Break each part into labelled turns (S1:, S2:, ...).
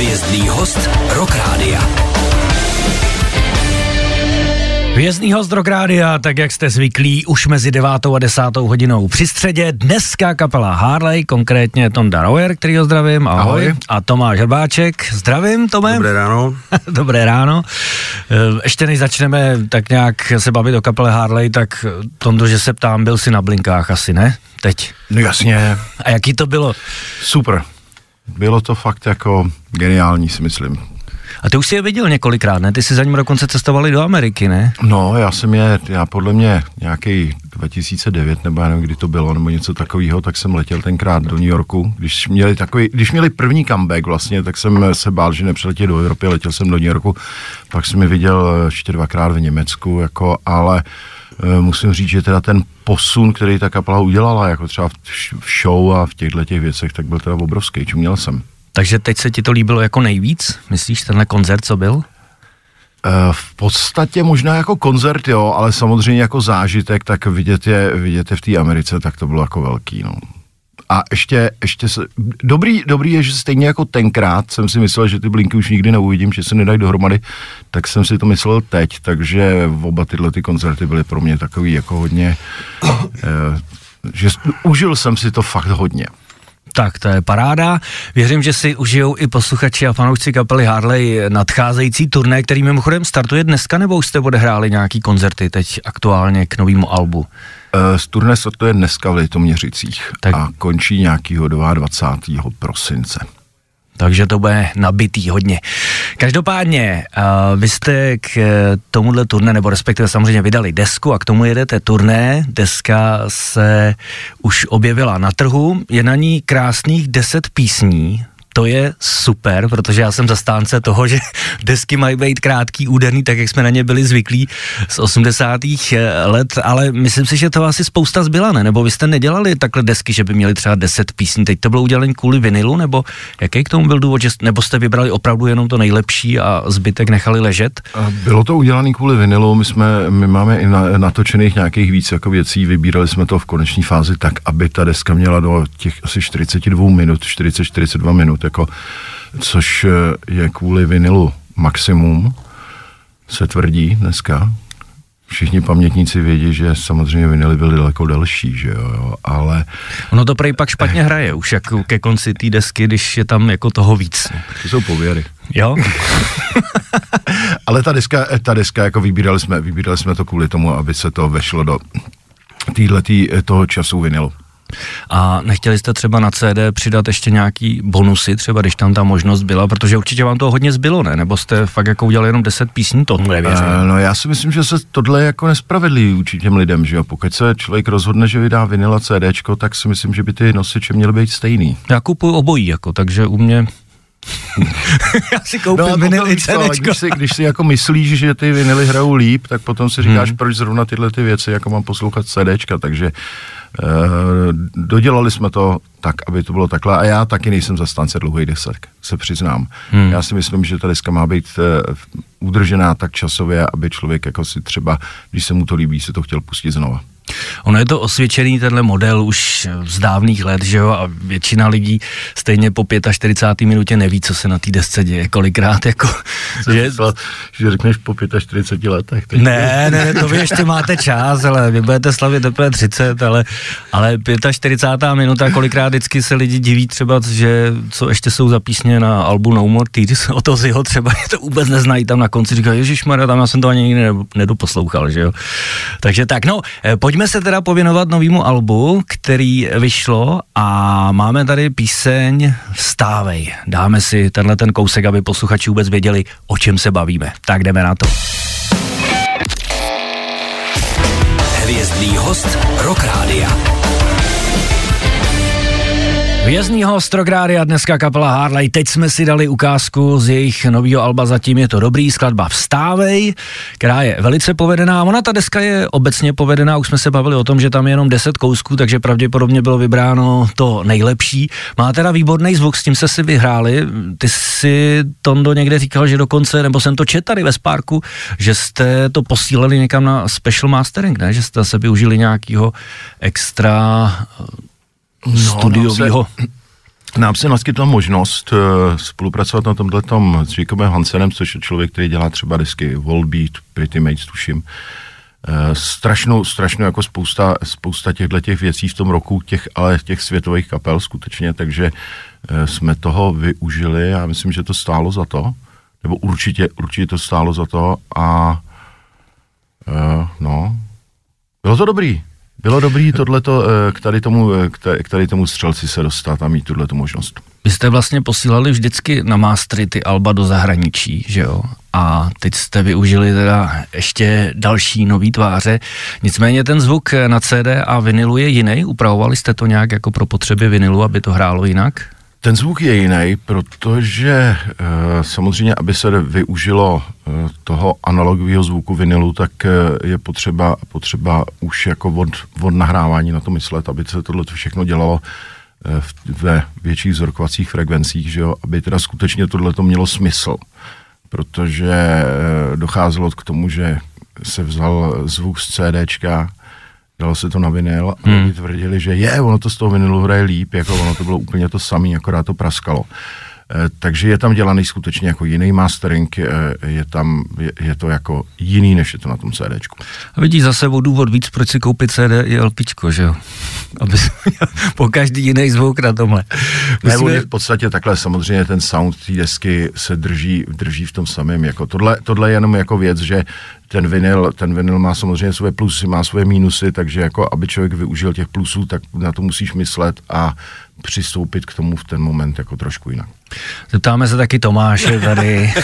S1: Hvězdný host Rock Rádia.
S2: Vězný host Rock Rádia, tak jak jste zvyklí, už mezi 9. a 10. hodinou při středě. Dneska kapela Harley, konkrétně Tonda Royer, který ho zdravím, ahoj.
S3: Ahoj.
S2: A Tomáš Hrbáček, zdravím Tome.
S3: Dobré ráno.
S2: Dobré ráno. Eh, Ještě než začneme tak nějak se bavit o kapele Harley, tak eh, Tondo, že se ptám, byl jsi na blinkách asi, ne? Teď.
S3: No jasně,
S2: A jaký to bylo?
S3: super. Bylo to fakt jako geniální, si myslím.
S2: A ty už jsi je viděl několikrát, ne? Ty jsi za ním dokonce cestovali do Ameriky, ne?
S3: No, já jsem je, já podle mě nějaký 2009, nebo já nevím, kdy to bylo, nebo něco takového, tak jsem letěl tenkrát do New Yorku. Když měli, takový, když měli první comeback vlastně, tak jsem se bál, že nepřiletí do Evropy, letěl jsem do New Yorku, pak jsem je viděl ještě dvakrát v Německu, jako, ale eh, musím říct, že teda ten posun, který ta kapela udělala, jako třeba v, v show a v těchto těch věcech, tak byl teda obrovský, čuměl jsem.
S2: Takže teď se ti to líbilo jako nejvíc? Myslíš, tenhle koncert, co byl?
S3: Eh, V podstatě možná jako koncert, jo, ale samozřejmě jako zážitek, tak vidět je, vidět je v té Americe, tak to bylo jako velký, no. A ještě, ještě se, dobrý, dobrý je, že stejně jako tenkrát jsem si myslel, že ty blinky už nikdy neuvidím, že se nedají dohromady, tak jsem si to myslel teď, takže oba tyhle ty koncerty byly pro mě takový jako hodně, eh, že užil jsem si to fakt hodně.
S2: Tak, to je paráda. Věřím, že si užijou i posluchači a fanoušci kapely Harley nadcházející turné, který mimochodem startuje dneska, nebo už jste odehráli nějaký koncerty teď aktuálně k novému albu?
S3: Eh, Z turné startuje dneska v Litoměřicích
S2: Tak.
S3: a končí nějakýho 22. prosince.
S2: Takže to bude nabitý hodně. Každopádně, uh, vy jste k eh, tomuhle turné, nebo respektive samozřejmě vydali desku a k tomu jedete turné. Deska se už objevila na trhu, je na ní krásných 10 písní, to je super, protože já jsem zastánce toho, že desky mají být krátký, úderný, tak jak jsme na ně byli zvyklí z 80. let, ale myslím si, že to asi spousta zbyla, ne? Nebo vy jste nedělali takhle desky, že by měli třeba 10 písní, teď to bylo udělané kvůli vinilu, nebo jaký k tomu byl důvod, že, nebo jste vybrali opravdu jenom to nejlepší a zbytek nechali ležet?
S3: Bylo to udělané kvůli vinilu, my, jsme, my máme i na, natočených nějakých víc jako věcí, vybírali jsme to v koneční fázi tak, aby ta deska měla do těch asi 42 minut, 40-42 minut, jako, což eh, je kvůli vinilu maximum, se tvrdí dneska. Všichni pamětníci vědí, že samozřejmě vinily byly daleko delší, že jo, jo, ale
S2: Ono to prej pak špatně hraje, už jako ke konci té desky, když je tam jako toho víc.
S3: to jsou pověry.
S2: Jo?
S3: Ale ta deska, ta deska jako vybírali jsme, vybírali jsme to kvůli tomu, aby se to vešlo do týhletý, toho času vinilu.
S2: A nechtěli jste třeba na CD přidat ještě nějaký bonusy, třeba když tam ta možnost byla, protože určitě vám to hodně zbylo, ne? Nebo jste fakt jako udělali jenom 10 písní, to nevěřím.
S3: Uh, no já si myslím, že se tohle je jako nespravedlivý vůči těm lidem, že jo. Pokud se člověk rozhodne, že vydá vinyl a CDčko, tak si myslím, že by ty nosiče měly být stejný.
S2: Já kupuju obojí, jako, takže u mě... Já si koupím
S3: potom ale
S2: CDčko.
S3: když, si, když si jako myslíš, že ty vinily hrajou líp, tak potom si říkáš,
S2: Hmm.
S3: proč zrovna tyhle ty věci, jako mám poslouchat CDčka, takže uh, dodělali jsme to tak, aby to bylo takhle a já taky nejsem zastánce dlouhých desek, se přiznám.
S2: Hmm.
S3: Já si myslím, že ta deska má být uh, udržená tak časově, aby člověk jako si třeba, když se mu to líbí, si to chtěl pustit znova.
S2: Ono je to osvědčený tenhle model už z dávných let, že jo, a většina lidí stejně po 45. minutě neví, co se na té desce děje, kolikrát, jako, že,
S3: Myslel, že řekneš po 45 letech. teď.
S2: Ne, ne, to vy ještě máte čas, ale vy budete slavit teprve 30, ale, ale 45. minuta, kolikrát vždycky se lidi diví třeba, že co ještě jsou za písně na albu No More Tears, o to ho třeba je to vůbec neznají, tam na konci říkají, Ježíš tam já jsem to ani nikdy ne- nedoposlouchal, že jo. Takže tak, no, eh, pojďme se teda pověnovat novému albu, který vyšlo a máme tady píseň Vstávej. Dáme si tenhle ten kousek, aby posluchači vůbec věděli, o čem se bavíme. Tak jdeme na to.
S1: Hvězdný host Rock Rádia.
S2: Vězný host Rográdia, dneska kapela Harley. Teď jsme si dali ukázku z jejich nového alba Zatím je to dobrý, skladba Vstávej, která je velice povedená. Ona ta deska je obecně povedená, už jsme se bavili o tom, že tam je jenom 10 kousků, takže pravděpodobně bylo vybráno to nejlepší. Má teda výborný zvuk, s tím se si vyhráli. Ty si, Tondo, někde říkal, že dokonce, nebo jsem to četl tady ve Sparku, že jste to posílali někam na special mastering, ne? Že jste se využili nějakého extra
S3: No,
S2: studiového.
S3: nám se naskytla možnost uh, spolupracovat na tomhle tom s Jacobem Hansenem, což je člověk, který dělá třeba disky Volbeat, Pretty Mates, tuším. Uh, strašnou, strašnou jako spousta, spousta těchto těch věcí v tom roku, těch, ale těch světových kapel skutečně, takže uh, jsme toho využili a myslím, že to stálo za to, nebo určitě, určitě to stálo za to a uh, no, bylo to dobrý. Bylo dobrý tohleto, eh, k tady, tomu, eh, k tady tomu střelci se dostat a mít tuhle možnost.
S2: Vy jste vlastně posílali vždycky na mastery ty alba do zahraničí, že jo? A teď jste využili teda ještě další nový tváře. Nicméně ten zvuk na CD a vinilu je jiný. Upravovali jste to nějak jako pro potřeby vinilu, aby to hrálo jinak?
S3: Ten zvuk je jiný, protože e, samozřejmě, aby se využilo e, toho analogového zvuku vinilu, tak e, je potřeba, potřeba už jako od, od nahrávání na to myslet, aby se tohle všechno dělalo ve větších vzorkovacích frekvencích, že jo, aby teda skutečně tohle to mělo smysl, protože docházelo k tomu, že se vzal zvuk z CDčka, dalo se to na vinyl a hmm. tvrdili, že je, ono to z toho vinilu hraje líp, jako ono to bylo úplně to samé, akorát to praskalo. E, takže je tam dělaný skutečně jako jiný mastering, e, je tam, je, je to jako jiný, než je to na tom CDčku.
S2: A vidíš zase o důvod víc, proč si koupit CD i LPčko, že jo? Aby po každý jiný zvuk na tomhle.
S3: Nebo v podstatě takhle samozřejmě ten sound té desky se drží, drží v tom samém. Jako tohle, tohle je jenom jako věc, že ten vinyl, ten vinyl má samozřejmě své plusy, má své mínusy, takže jako aby člověk využil těch plusů, tak na to musíš myslet a přistoupit k tomu v ten moment jako trošku jinak.
S2: Zeptáme se taky Tomáše tady.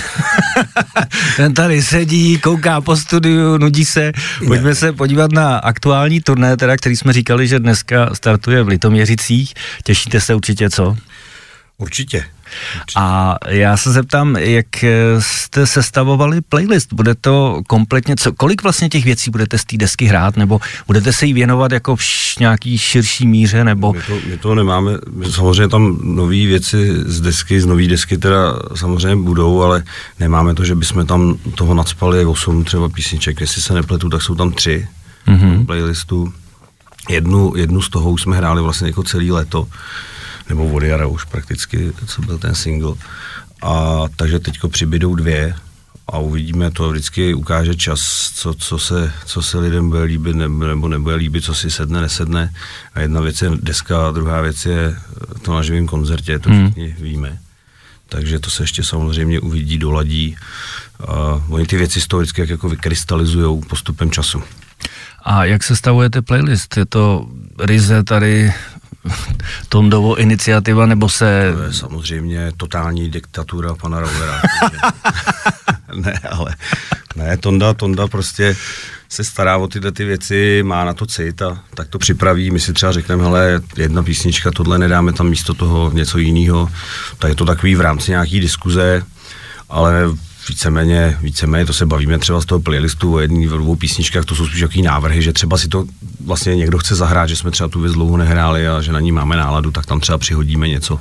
S2: Ten tady sedí, kouká po studiu, nudí se. Pojďme se podívat na aktuální turné, teda, který jsme říkali, že dneska startuje v Litoměřicích. Těšíte se určitě, co?
S4: Určitě.
S2: A já se zeptám, jak jste sestavovali playlist? Bude to kompletně, co, kolik vlastně těch věcí budete z té desky hrát, nebo budete se jí věnovat jako v nějaký širší míře, nebo?
S4: My to, my to nemáme, my samozřejmě tam nové věci z desky, z nové desky teda samozřejmě budou, ale nemáme to, že bychom tam toho nadspali 8 třeba písniček, jestli se nepletu, tak jsou tam tři mm-hmm. playlistu. Jednu, jednu z toho už jsme hráli vlastně jako celý léto nebo od jara už prakticky, co byl ten single. A takže teďko přibydou dvě a uvidíme, to vždycky ukáže čas, co, co, se, co se lidem bude líbit nebo, nebude líbit, co si sedne, nesedne. A jedna věc je deska, a druhá věc je to na živém koncertě, to hmm. všichni víme. Takže to se ještě samozřejmě uvidí, doladí. A oni ty věci z toho vždycky jak jako vykrystalizují postupem času.
S2: A jak se stavujete playlist? Je to ryze tady Tondovo iniciativa, nebo se...
S4: To je samozřejmě totální diktatura pana Raulera. ne, ale ne, Tonda, Tonda prostě se stará o tyhle ty věci, má na to cit a tak to připraví. My si třeba řekneme, hele, jedna písnička, tohle nedáme tam místo toho něco jiného. Tak je to takový v rámci nějaký diskuze, ale víceméně, víceméně to se bavíme třeba z toho playlistu o jedné dvou písničkách, to jsou spíš jaký návrhy, že třeba si to vlastně někdo chce zahrát, že jsme třeba tu věc dlouho nehráli a že na ní máme náladu, tak tam třeba přihodíme něco,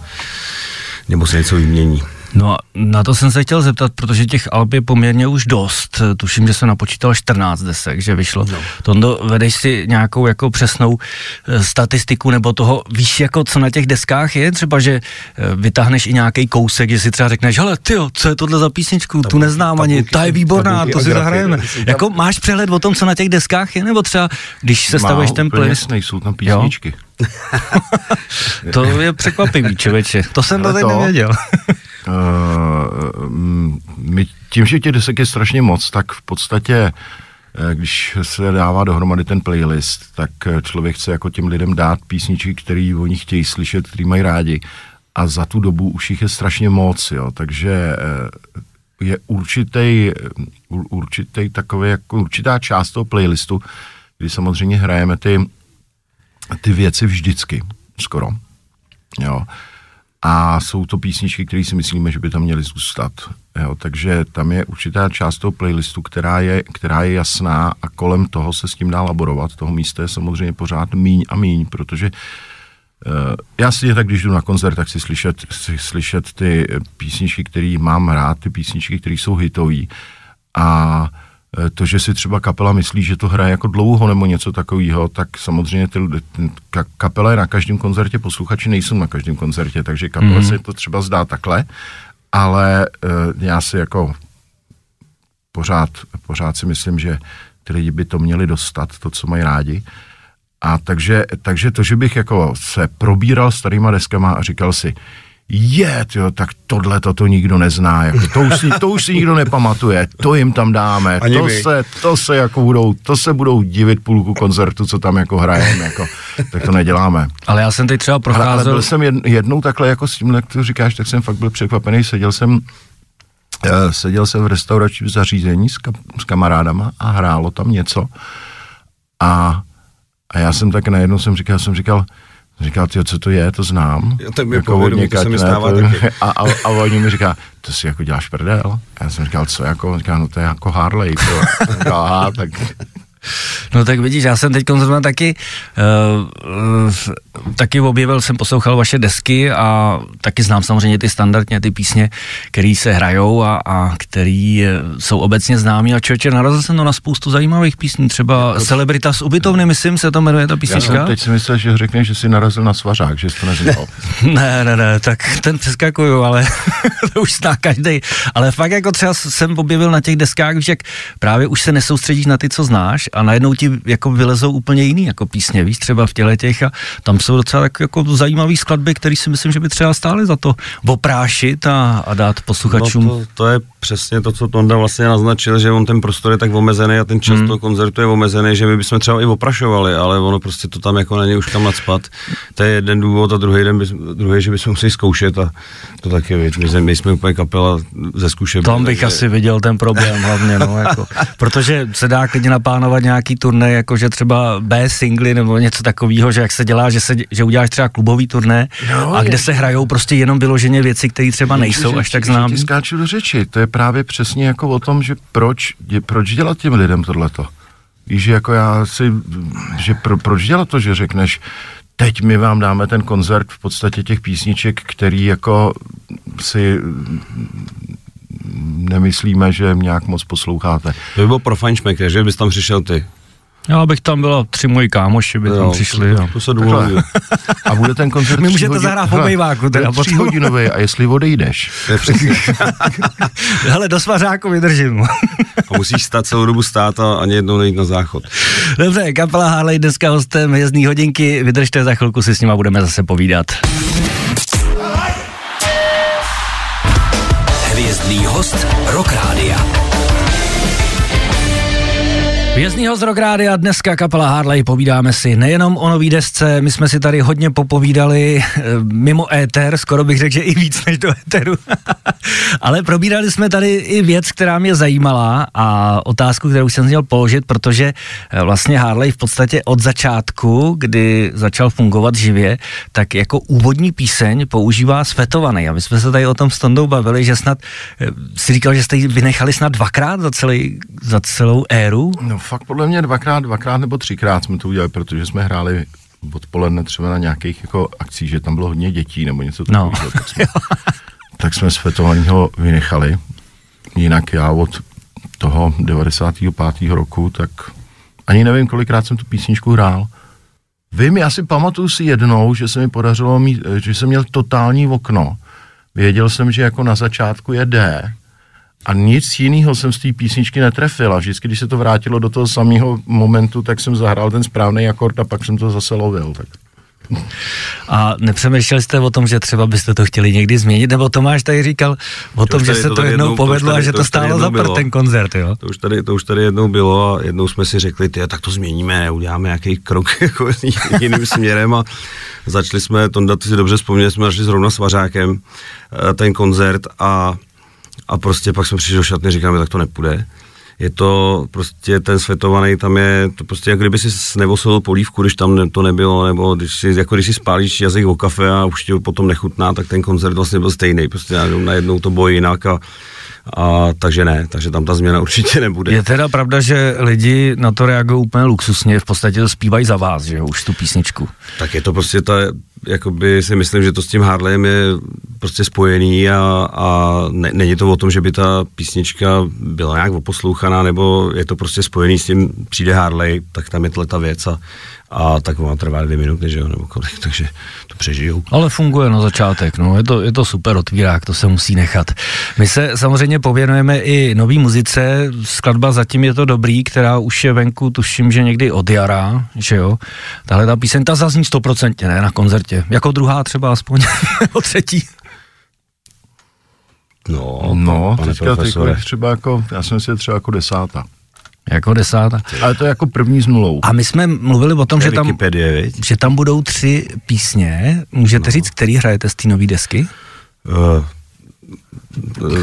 S4: nebo se něco vymění.
S2: No a na to jsem se chtěl zeptat, protože těch alb je poměrně už dost. Tuším, že se napočítal 14 desek, že vyšlo. No. Tondo, vedeš si nějakou jako přesnou eh, statistiku nebo toho, víš jako co na těch deskách je? Třeba, že eh, vytáhneš i nějaký kousek, že si třeba řekneš, hele, ty co je tohle za písničku, tu neznám ani, ta je výborná, to si zahrajeme. Jako máš přehled o tom, co na těch deskách je, nebo třeba, když se stavuješ ten playlist?
S3: Nejsou tam písničky.
S2: to je překvapivý, člověče. To jsem to teď nevěděl.
S3: Uh, my, tím, že těch desek je strašně moc, tak v podstatě eh, když se dává dohromady ten playlist, tak eh, člověk chce jako těm lidem dát písničky, které oni chtějí slyšet, který mají rádi. A za tu dobu už jich je strašně moc, jo. Takže je určitý, určitý takový, jako určitá část toho playlistu, kdy samozřejmě hrajeme ty, ty věci vždycky, skoro. Jo. A jsou to písničky, které si myslíme, že by tam měly zůstat. Jo, takže tam je určitá část toho playlistu, která je, která je jasná a kolem toho se s tím dá laborovat. Toho místa je samozřejmě pořád míň a míň, protože uh, já si tak, když jdu na koncert, tak si slyšet, si slyšet ty písničky, které mám rád, ty písničky, které jsou hitové. A eh, to, že si třeba kapela myslí, že to hraje jako dlouho nebo něco takového, tak samozřejmě ty, ka, kapela je na každém koncertě, posluchači nejsou na každém koncertě, takže kapela mm. se to třeba zdá takhle, ale uh, já si jako pořád, pořád si myslím, že ty lidi by to měli dostat, to, co mají rádi. A takže, takže to, že bych jako se probíral starýma deskama a říkal si, je, tyjo, tak tohle to nikdo nezná, jako to, už si, to už si nikdo nepamatuje, to jim tam dáme,
S4: Ani
S3: to
S4: my.
S3: se, to se jako budou, to se budou divit půlku koncertu, co tam jako hrajeme, jako, tak to neděláme.
S2: Ale já jsem teď třeba
S3: Ale,
S2: procházel...
S3: ale byl jsem jed, jednou takhle, jako s tím, jak to říkáš, tak jsem fakt byl překvapený, seděl jsem eh, seděl jsem v restauračním zařízení s, ka, s kamarádama a hrálo tam něco a, a já jsem tak najednou jsem říkal, jsem říkal, Říkal, tyjo, co to je, to znám.
S4: Jo, to mi
S3: jako
S4: povědomí, to se mi stává
S3: to-
S4: taky.
S3: A, a, a oni mi říká, to si jako děláš prdel? A já jsem říkal, co jako? On říká, no to je jako Harley. To. Já říkal, Aha, tak
S2: No tak vidíš, já jsem teď zrovna taky, uh, uh, taky objevil, jsem poslouchal vaše desky a taky znám samozřejmě ty standardně ty písně, které se hrajou a, a které jsou obecně známí a člověče, narazil jsem to na spoustu zajímavých písní, třeba Celebrita z ubytovny, myslím, se to jmenuje ta
S3: já
S2: písnička.
S3: jsem teď si myslel, že řekne, že si narazil na svařák, že jsi to neznal.
S2: Ne, ne, ne, tak ten přeskakuju, ale to už zná každý. Ale fakt jako třeba jsem objevil na těch deskách, že právě už se nesoustředíš na ty, co znáš a najednou ti jako vylezou úplně jiný jako písně, víš, třeba v těle těch a tam jsou docela tak jako zajímavý skladby, které si myslím, že by třeba stály za to oprášit a, a dát posluchačům.
S4: No to, to je přesně to, co Tonda vlastně naznačil, že on ten prostor je tak omezený a ten čas
S2: Hmm.
S4: toho koncertu je omezený, že my bychom třeba i oprašovali, ale ono prostě to tam jako není už kam nadspat. To je jeden důvod a druhý, den bys, druhý že bychom museli zkoušet a to taky věc. My, jsme- my jsme úplně kapela ze zkušebny.
S2: Tam bych
S4: takže-
S2: asi viděl ten problém hlavně, no, jako, protože se dá klidně naplánovat nějaký turné, jako že třeba B singly nebo něco takového, že jak se dělá, že, se, že uděláš třeba klubový turné
S3: No,
S2: a kde
S3: je-
S2: se hrajou prostě jenom vyloženě věci, které třeba nejsou
S3: Že-
S2: až tak
S3: že
S2: známé.
S3: Ti skáču do řeči, to je právě přesně jako o tom, že proč, je, proč dělat těm lidem tohleto. Víš, že jako já si, že pro, proč dělat to, že řekneš, teď my vám dáme ten koncert v podstatě těch písniček, který jako si nemyslíme, že nějak moc posloucháte.
S4: To by bylo pro fajnšmekre, že bys tam přišel ty.
S2: Já bych tam byla tři moji kámoši, by tam
S4: Jo,
S2: přišli.
S4: To,
S2: A...
S4: to se.
S3: A bude ten koncert
S2: My
S3: tři
S2: můžete
S3: hodin-
S2: zahrát v
S3: Hele,
S2: obejváku teda
S3: bude
S2: potom.
S3: tříhodinový a jestli odejdeš,
S4: To je přesně.
S2: Hele, do svařáku vydržím.
S4: A musíš stát celou dobu stát a ani jednou nejít na záchod.
S2: Dobře, kapela Harley dneska hostem Hvězdný hodinky. Vydržte, za chvilku si s nima budeme zase povídat.
S1: Hvězdný host Rock Rádia.
S2: Vězního z Rokrádia, dneska kapela Harley, povídáme si nejenom o nový desce, my jsme si tady hodně popovídali eh, mimo éter, skoro bych řekl, že i víc než do éteru, ale probírali jsme tady i věc, která mě zajímala a otázku, kterou jsem měl položit, protože eh, vlastně Harley v podstatě od začátku, kdy začal fungovat živě, tak jako úvodní píseň používá Svetovaný. A my jsme se tady o tom s Tondou bavili, že snad eh, si říkal, že jste ji vynechali snad dvakrát za, celý, za celou éru,
S3: No fakt podle mě dvakrát, dvakrát nebo třikrát jsme to udělali, protože jsme hráli odpoledne třeba na nějakých jako akcích, že tam bylo hodně dětí nebo něco
S2: No.
S3: takového. Tak jsme, tak jsme vynechali. Jinak já od toho 95. roku, tak ani nevím, kolikrát jsem tu písničku hrál. Vím, já si pamatuju si jednou, že se mi podařilo mít, eh, že jsem měl totální okno. Věděl jsem, že jako na začátku je D, a nic jiného jsem z té písničky netrefil a vždycky, když se to vrátilo do toho samého momentu, tak jsem zahrál ten správný akord a pak jsem to zase lovil. Tak.
S2: A nepřemýšleli jste o tom, že třeba byste to chtěli někdy změnit, nebo Tomáš tady říkal o tom, že se
S4: to
S2: to jednou
S4: jednou- to
S2: povedlo a
S4: tady-
S2: že
S4: to
S2: to stálo za prd ten koncert, jo?
S4: To už tady, to už tady jednou bylo a jednou jsme si řekli, ty, tak to změníme, uděláme nějaký krok jako jiným směrem a začali jsme, Tonda, ty si dobře vzpomněl, jsme začali zrovna s Vařákem eh, ten koncert a, a prostě pak jsme přišli do šatny, říkáme, tak to nepůjde. Je to prostě ten světovaný, tam je to prostě jako kdyby si nevosil polívku, když tam to nebylo, nebo když si, jako když si spálíš jazyk o kafe a už ti potom nechutná, tak ten koncert vlastně byl stejný, prostě najednou, to bylo jinak a A, takže ne, takže tam ta změna určitě nebude.
S2: Je teda pravda, že lidi na to reagují úplně luxusně, v podstatě to zpívají za vás, že jo, už tu písničku.
S4: Tak je to prostě ta, jakoby si myslím, že to s tím Harleyem je prostě spojený a, a ne, není to o tom, že by ta písnička byla nějak oposlouchaná, nebo je to prostě spojený s tím, přijde Harley, tak tam je ta věc a, a tak ona trvá dvě minuty, že jo, nebo kolik, takže to přežijou.
S2: Ale funguje na začátek, no, je to, je to super otvírák, to se musí nechat. My se samozřejmě pověnujeme i nový muzice, skladba zatím je to dobrý, která už je venku, tuším, že někdy od jara, že jo. Tahle ta píseň, ta zazní stoprocentně, ne, na koncertě, jako druhá třeba aspoň, nebo třetí.
S3: No, no pane teďka profesore. třeba jako, já jsem si třeba jako desátá.
S2: Jako desátá.
S3: Ale to je jako první s nulou.
S2: A my jsme mluvili o tom, že tam, že tam budou tři písně. Můžete no. říct, který hrajete z té nové desky? Uh,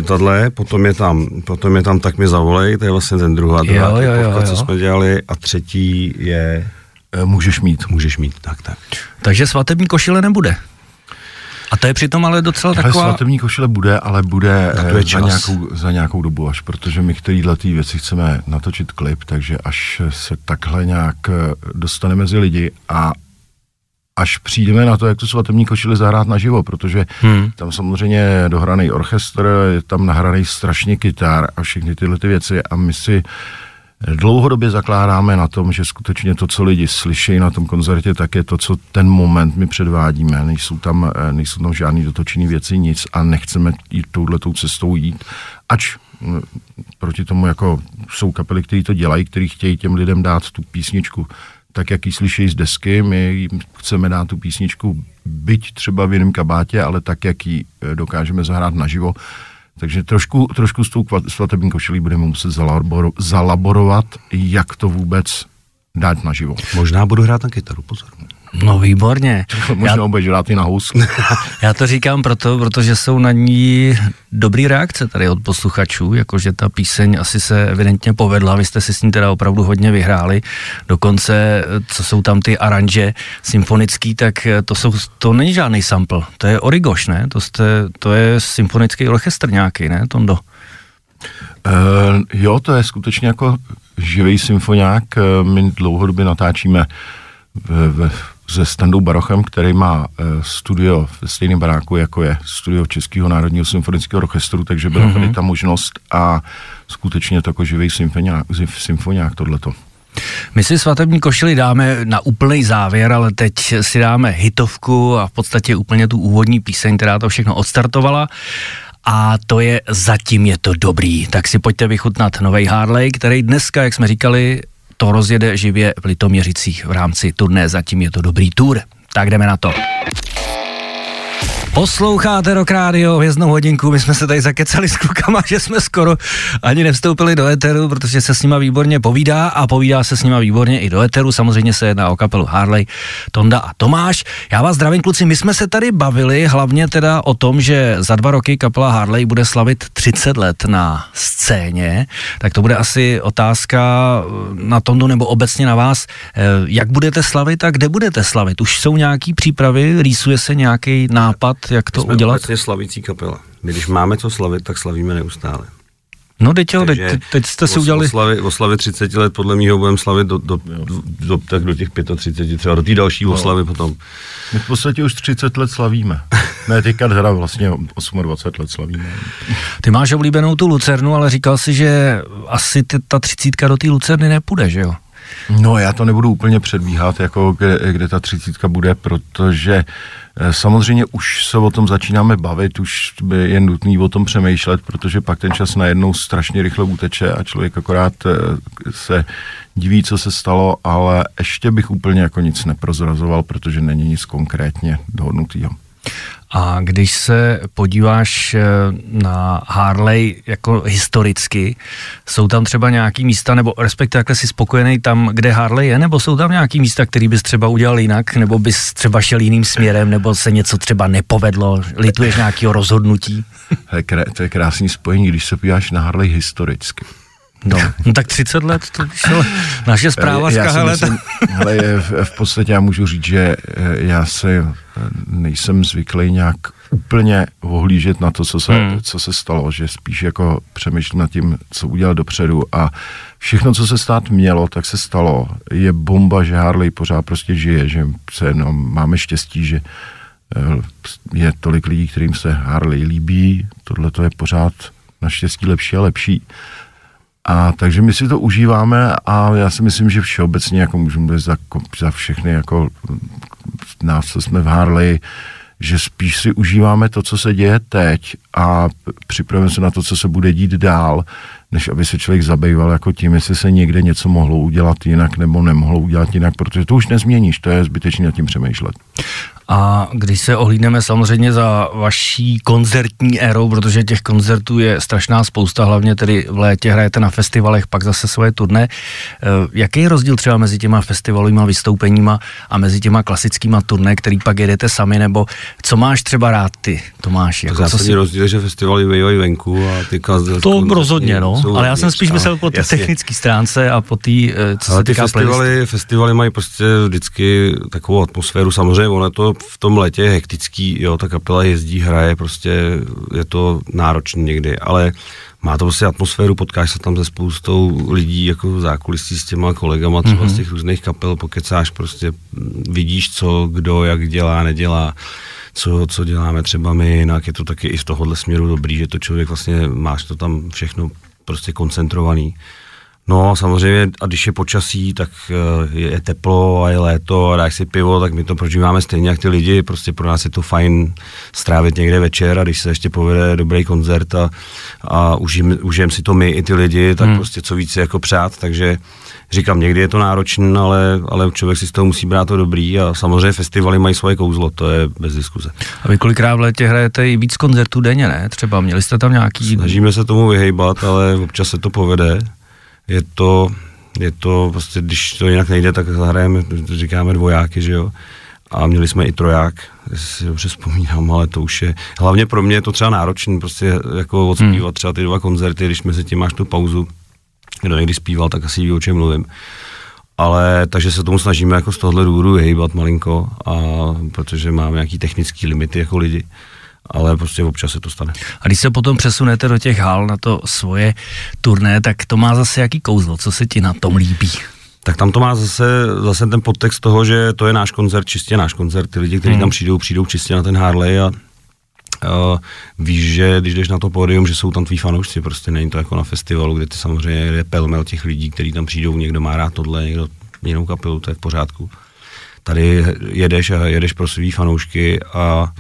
S4: Tadle, potom je tam, potom je tam Tak mi zavolej, to je vlastně ten druhá, druhá jo, jo, jo, jo. co jsme dělali a třetí je
S3: eh, Můžeš mít.
S4: Můžeš mít, tak, tak.
S2: Takže svatební košile nebude? A to je přitom ale docela taková...
S3: Ale svatební košile bude, ale bude eh, za nějakou, za nějakou dobu až, protože my kterýhle ty věci chceme natočit klip, takže až se takhle nějak eh, dostane mezi lidi a až přijdeme na to, jak tu svatební košili zahrát naživo, protože hmm. tam samozřejmě je dohraný orchestr, je tam nahraný strašně kytar a všechny tyhle ty věci a my si dlouhodobě zakládáme na tom, že skutečně to, co lidi slyší na tom koncertě, tak je to, co ten moment my předvádíme. Nejsou tam, eh, nejsou tam žádný dotočený věci, nic a nechceme jít touhletou cestou jít, ač hm, proti tomu jako jsou kapely, které to dělají, který chtějí těm lidem dát tu písničku tak, jak ji slyší z desky, my jim chceme dát tu písničku byť třeba v jiném kabátě, ale tak, jak ji eh, dokážeme zahrát naživo, takže trošku, trošku s tou svatební košilí budeme muset zalaboro, zalaborovat, jak to vůbec dát naživo.
S4: Možná budu hrát na kytaru, pozor.
S2: No výborně.
S3: Možná budeš hrát i na housku.
S2: já to říkám proto, protože jsou na ní dobrý reakce tady od posluchačů, jakože ta píseň asi se evidentně povedla, vy jste si s ní teda opravdu hodně vyhráli, dokonce, co jsou tam ty aranže symfonický, tak to, jsou, to není žádný sample, to je origoš, ne? To, jste, to je symfonický orchestr nějaký, ne, Tondo?
S3: Uh, jo, to je skutečně jako živý symfoniák, my dlouhodobě natáčíme v, v se Standou Barochem, který má e, studio v stejném baráku, jako je studio Českého národního symfonického orchestru, takže byla mm-hmm. tady ta možnost a skutečně to jako živý symfoniák, symfoniák tohleto.
S2: My si svatební košili dáme na úplný závěr, ale teď si dáme hitovku a v podstatě úplně tu úvodní píseň, která to všechno odstartovala a to je Zatím je to dobrý. Tak si pojďte vychutnat nový Harley, který dneska, jak jsme říkali, to rozjede živě v Litoměřicích v rámci turné Zatím je to dobrý tour. Tak jdeme na to. Posloucháte Rock Radio v jednou hodinku, my jsme se tady zakecali s klukama, že jsme skoro ani nevstoupili do Eteru, protože se s nima výborně povídá a povídá se s nima výborně i do Eteru, samozřejmě se jedná o kapelu Harley, Tonda a Tomáš. Já vás zdravím kluci, my jsme se tady bavili hlavně teda o tom, že za dva roky kapela Harley bude slavit 30 let na scéně, tak to bude asi otázka na Tondu nebo obecně na vás, eh, jak budete slavit a kde budete slavit? Už jsou nějaký přípravy, rýsuje se nějaký nápad, jak to
S4: jsme
S2: udělat?
S4: Jsme slavící kapela. My když máme co slavit, tak slavíme neustále.
S2: No teď jo, teď, teď jste si udělali...
S4: Oslavy, oslavy 30 let podle mého budeme slavit do, do, do, do, tak do těch 35, třeba do té další no. oslavy potom.
S3: My v podstatě už 30 let slavíme. Ne, teďka teda vlastně 28 let slavíme.
S2: Ty máš oblíbenou tu Lucernu, ale říkal si, že asi ty, ta třicítka do té Lucerny nepůjde, že jo?
S3: No já to nebudu úplně předbíhat, jako kde, kde ta třicítka bude, protože eh, samozřejmě už se o tom začínáme bavit, už je nutný o tom přemýšlet, protože pak ten čas najednou strašně rychle uteče a člověk akorát eh, se diví, co se stalo, ale ještě bych úplně jako nic neprozrazoval, protože není nic konkrétně dohodnutého.
S2: A když se podíváš eh, na Harley jako historicky, jsou tam třeba nějaký místa, nebo respektive jakhle jsi spokojený tam, kde Harley je, nebo jsou tam nějaký místa, který bys třeba udělal jinak, nebo bys třeba šel jiným směrem, nebo se něco třeba nepovedlo, lituješ nějakého rozhodnutí?
S3: To je, krásný spojení, když se podíváš na Harley historicky
S2: No, no tak 30 let, to šlo naše zpráva z
S3: hele, v, v podstatě já můžu říct, že eh, já se eh, nejsem zvyklý nějak úplně ohlížet na to, co se, hmm. co se stalo, že spíš jako přemýšlím nad tím, co udělat dopředu a všechno, co se stát mělo, tak se stalo. Je bomba, že Harley pořád prostě žije, že se, no, máme štěstí, že eh, je tolik lidí, kterým se Harley líbí, tohle to je pořád naštěstí lepší a lepší. A takže my si to užíváme a já si myslím, že všeobecně jako můžeme mluvit za, za všechny jako nás, co jsme v Harley, že spíš si užíváme to, co se děje teď a připravujeme se na to, co se bude dít dál, než aby se člověk zabýval jako tím, jestli se někde něco mohlo udělat jinak nebo nemohlo udělat jinak, protože to už nezměníš, to je zbytečně nad tím přemýšlet.
S2: A když se ohlídneme samozřejmě za vaší koncertní érou, protože těch koncertů je strašná spousta, hlavně tedy v létě hrajete na festivalech, pak zase svoje turné. Eh, jaký je rozdíl třeba mezi těma festivalovými vystoupeníma a mezi těma klasickýma turné, který pak jedete sami, nebo co máš třeba rád ty, Tomáš?
S4: Jako, zásadní si... rozdíl je, že festivaly bývají venku a ty
S2: To rozhodně, no, ale já jsem spíš myslel po té technické stránce a po té, eh, co
S4: ale
S2: se týká
S4: festivaly, festivaly mají prostě vždycky takovou atmosféru, samozřejmě ono to v tom letě je hektický, jo, ta kapela jezdí, hraje, prostě je to náročné někdy, ale má to prostě atmosféru, potkáš se tam se spoustou lidí, jako zákulisí s těma kolegama, třeba mm-hmm. z těch různých kapel, pokecáš, prostě vidíš, co, kdo, jak dělá, nedělá, co, co děláme třeba my, jinak je to taky i z tohohle směru dobrý, že to člověk vlastně, máš to tam všechno prostě koncentrovaný. No samozřejmě a když je počasí, tak eh, je teplo a je léto a dáš si pivo, tak my to prožíváme stejně jak ty lidi, prostě pro nás je to fajn strávit někde večer a když se ještě povede dobrý koncert a, a užijem, užijem si to my i ty lidi, tak hmm. prostě co více jako přát, takže říkám, někdy je to náročné, ale, ale člověk si z toho musí brát to dobrý a samozřejmě festivaly mají svoje kouzlo, to je bez diskuze.
S2: A vy kolikrát v létě hrajete i víc koncertů denně, ne? Třeba měli jste tam nějaký...
S4: Snažíme se tomu vyhejbat, ale občas se to povede je to, je to prostě, když to jinak nejde, tak zahrajeme, říkáme dvojáky, že jo. A měli jsme i troják, jestli si dobře vzpomínám, ale to už je, hlavně pro mě je to třeba náročné, prostě jako odspívat hmm. třeba ty dva koncerty, když mezi tím máš tu pauzu, kdo někdy zpíval, tak asi ví, o čem mluvím. Ale takže se tomu snažíme jako z tohohle důvodu hejbat malinko, a protože máme nějaký technický limity jako lidi ale prostě občas se to stane.
S2: A když se potom přesunete do těch hal na to svoje turné, tak to má zase jaký kouzlo, co se ti na tom líbí?
S4: Tak tam to má zase, zase ten podtext toho, že to je náš koncert, čistě náš koncert. Ty lidi, kteří hmm. tam přijdou, přijdou čistě na ten Harley a Uh, víš, že když jdeš na to pódium, že jsou tam tví fanoušci, prostě není to jako na festivalu, kde ty samozřejmě je pelmel těch lidí, kteří tam přijdou, někdo má rád tohle, někdo jinou kapelu, to je v pořádku. Tady jedeš a jedeš pro svý fanoušky a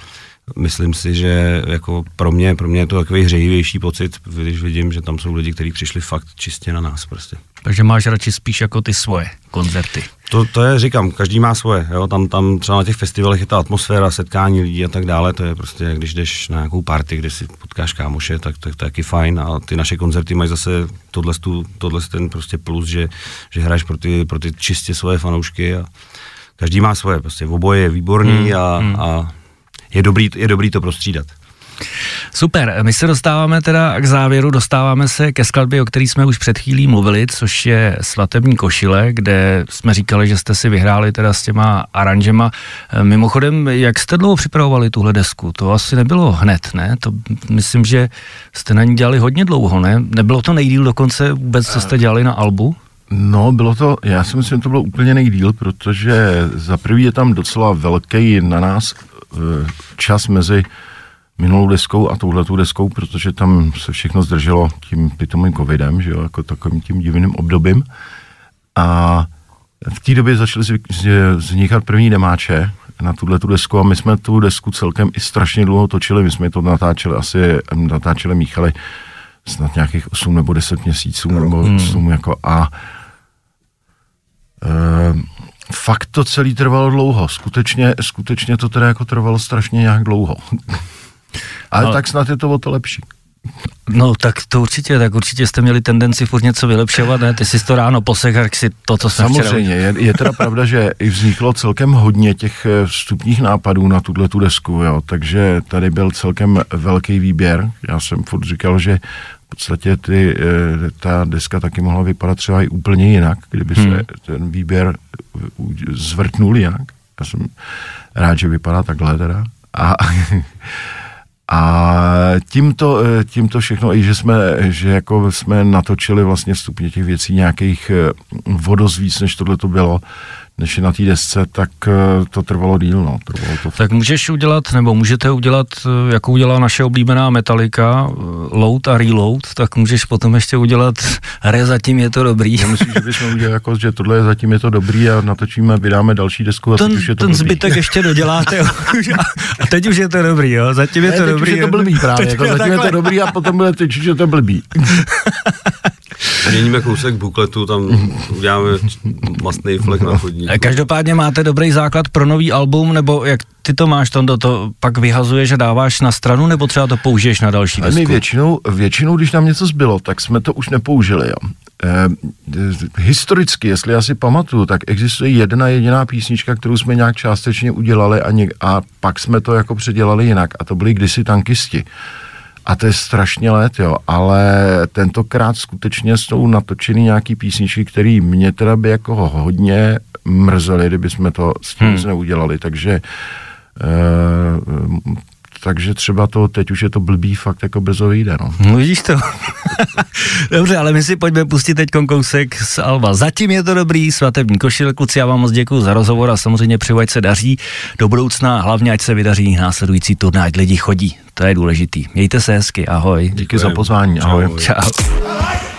S4: myslím si, že jako pro mě, pro mě je to takový hřejivější pocit, když vidím, že tam jsou lidi, kteří přišli fakt čistě na nás prostě.
S2: Takže máš radši spíš jako ty svoje koncerty.
S4: To, to je, říkám, každý má svoje, jo? Tam, tam třeba na těch festivalech je ta atmosféra, setkání lidí a tak dále, to je prostě, když jdeš na nějakou party, kde si potkáš kámoše, tak to, to je taky fajn a ty naše koncerty mají zase tohle, tohle ten prostě plus, že, že hraješ pro ty, pro ty čistě svoje fanoušky a každý má svoje, prostě oboje je výborný hmm, a, hmm. a je dobrý, je dobrý to prostřídat.
S2: Super, my se dostáváme teda k závěru, dostáváme se ke skladbě, o který jsme už před chvílí mluvili, což je Svatební košile, kde jsme říkali, že jste si vyhráli teda s těma aranžema. Mimochodem, jak jste dlouho připravovali tuhle desku? To asi nebylo hned, ne? To myslím, že jste na ní dělali hodně dlouho, ne? Nebylo to nejdíl dokonce vůbec, co jste dělali na albu?
S3: No, bylo to, já si myslím, že to bylo úplně nejdíl, protože za prvý je tam docela velký na nás Eh, čas mezi minulou deskou a touhletou deskou, protože tam se všechno zdrželo tím pitomým covidem, že jo, jako takovým tím divným obdobím. A v té době začaly vznikat první demáče na tuhle tu desku a my jsme tu desku celkem i strašně dlouho točili. My jsme to natáčeli asi, natáčeli míchali snad nějakých 8 nebo 10 měsíců, nebo hmm. 8 jako a e, fakt to celý trvalo dlouho. Skutečně, skutečně to teda jako trvalo strašně nějak dlouho. Ale no. tak snad je to o to lepší.
S2: No tak to určitě, tak určitě jste měli tendenci furt něco vylepšovat, ne? Ty jsi to ráno posech, si to, co jsem
S3: Samozřejmě, je, je teda pravda, že i vzniklo celkem hodně těch eh, vstupních nápadů na tuhle tu desku, jo, takže tady byl celkem velký výběr. Já jsem furt říkal, že podstatě ty, eh, ta deska taky mohla vypadat třeba i úplně jinak, kdyby hmm. se ten výběr zvrtnul jinak. Já jsem rád, že vypadá takhle teda. A A tímto, eh, tímto všechno, i že jsme, že jako jsme natočili vlastně vstupně těch věcí nějakých eh, vodozvíc, než tohle to bylo, než je na té desce, tak eh, to trvalo díl. No. Trvalo to
S2: tak můžeš udělat, nebo můžete udělat, jako udělala naše oblíbená Metallica, load a reload, tak můžeš potom ještě udělat re, zatím je to dobrý.
S3: Já myslím, že bychom udělali jako, že tohle je zatím je to dobrý a natočíme, vydáme další desku a
S2: ten,
S3: teď už je to
S2: Ten
S3: blbý.
S2: zbytek ještě doděláte a teď už je to dobrý, jo? Zatím je
S3: ne,
S2: to
S3: teď
S2: dobrý.
S3: Už je to blbý právě, jako zatím takhle. je to dobrý a potom bude teď, že to blbý.
S4: Změníme kousek bukletu, tam uděláme mastný flek na chodník.
S2: Každopádně máte dobrý základ pro nový album, nebo jak ty to máš, Tondo, to pak vyhazuješ a dáváš na stranu, nebo třeba to použiješ na další desku?
S3: My většinou, většinou, když nám něco zbylo, tak jsme to už nepoužili, jo. Eh, historicky, jestli já si pamatuju, tak existuje jedna jediná písnička, kterou jsme nějak částečně udělali a, něk- a pak jsme to jako předělali jinak a to byly kdysi tankisti. A to je strašně let, jo, ale tentokrát skutečně jsou natočeny nějaký písničky, které mě teda by jako hodně mrzely, kdyby jsme to s tím hmm. neudělali, takže uh, takže třeba to, teď už je to blbý, fakt jako brzo vyjde, no.
S2: no vidíš to. Dobře, ale my si pojďme pustit teď kousek z Alba. Zatím je to dobrý, svatební košil, kluci, já vám moc děkuji za rozhovor a samozřejmě přeju, ať se daří do budoucna, hlavně ať se vydaří následující turnaj, ať lidi chodí, to je důležitý. Mějte se hezky, ahoj.
S3: Díky za pozvání, ahoj.
S2: Čau.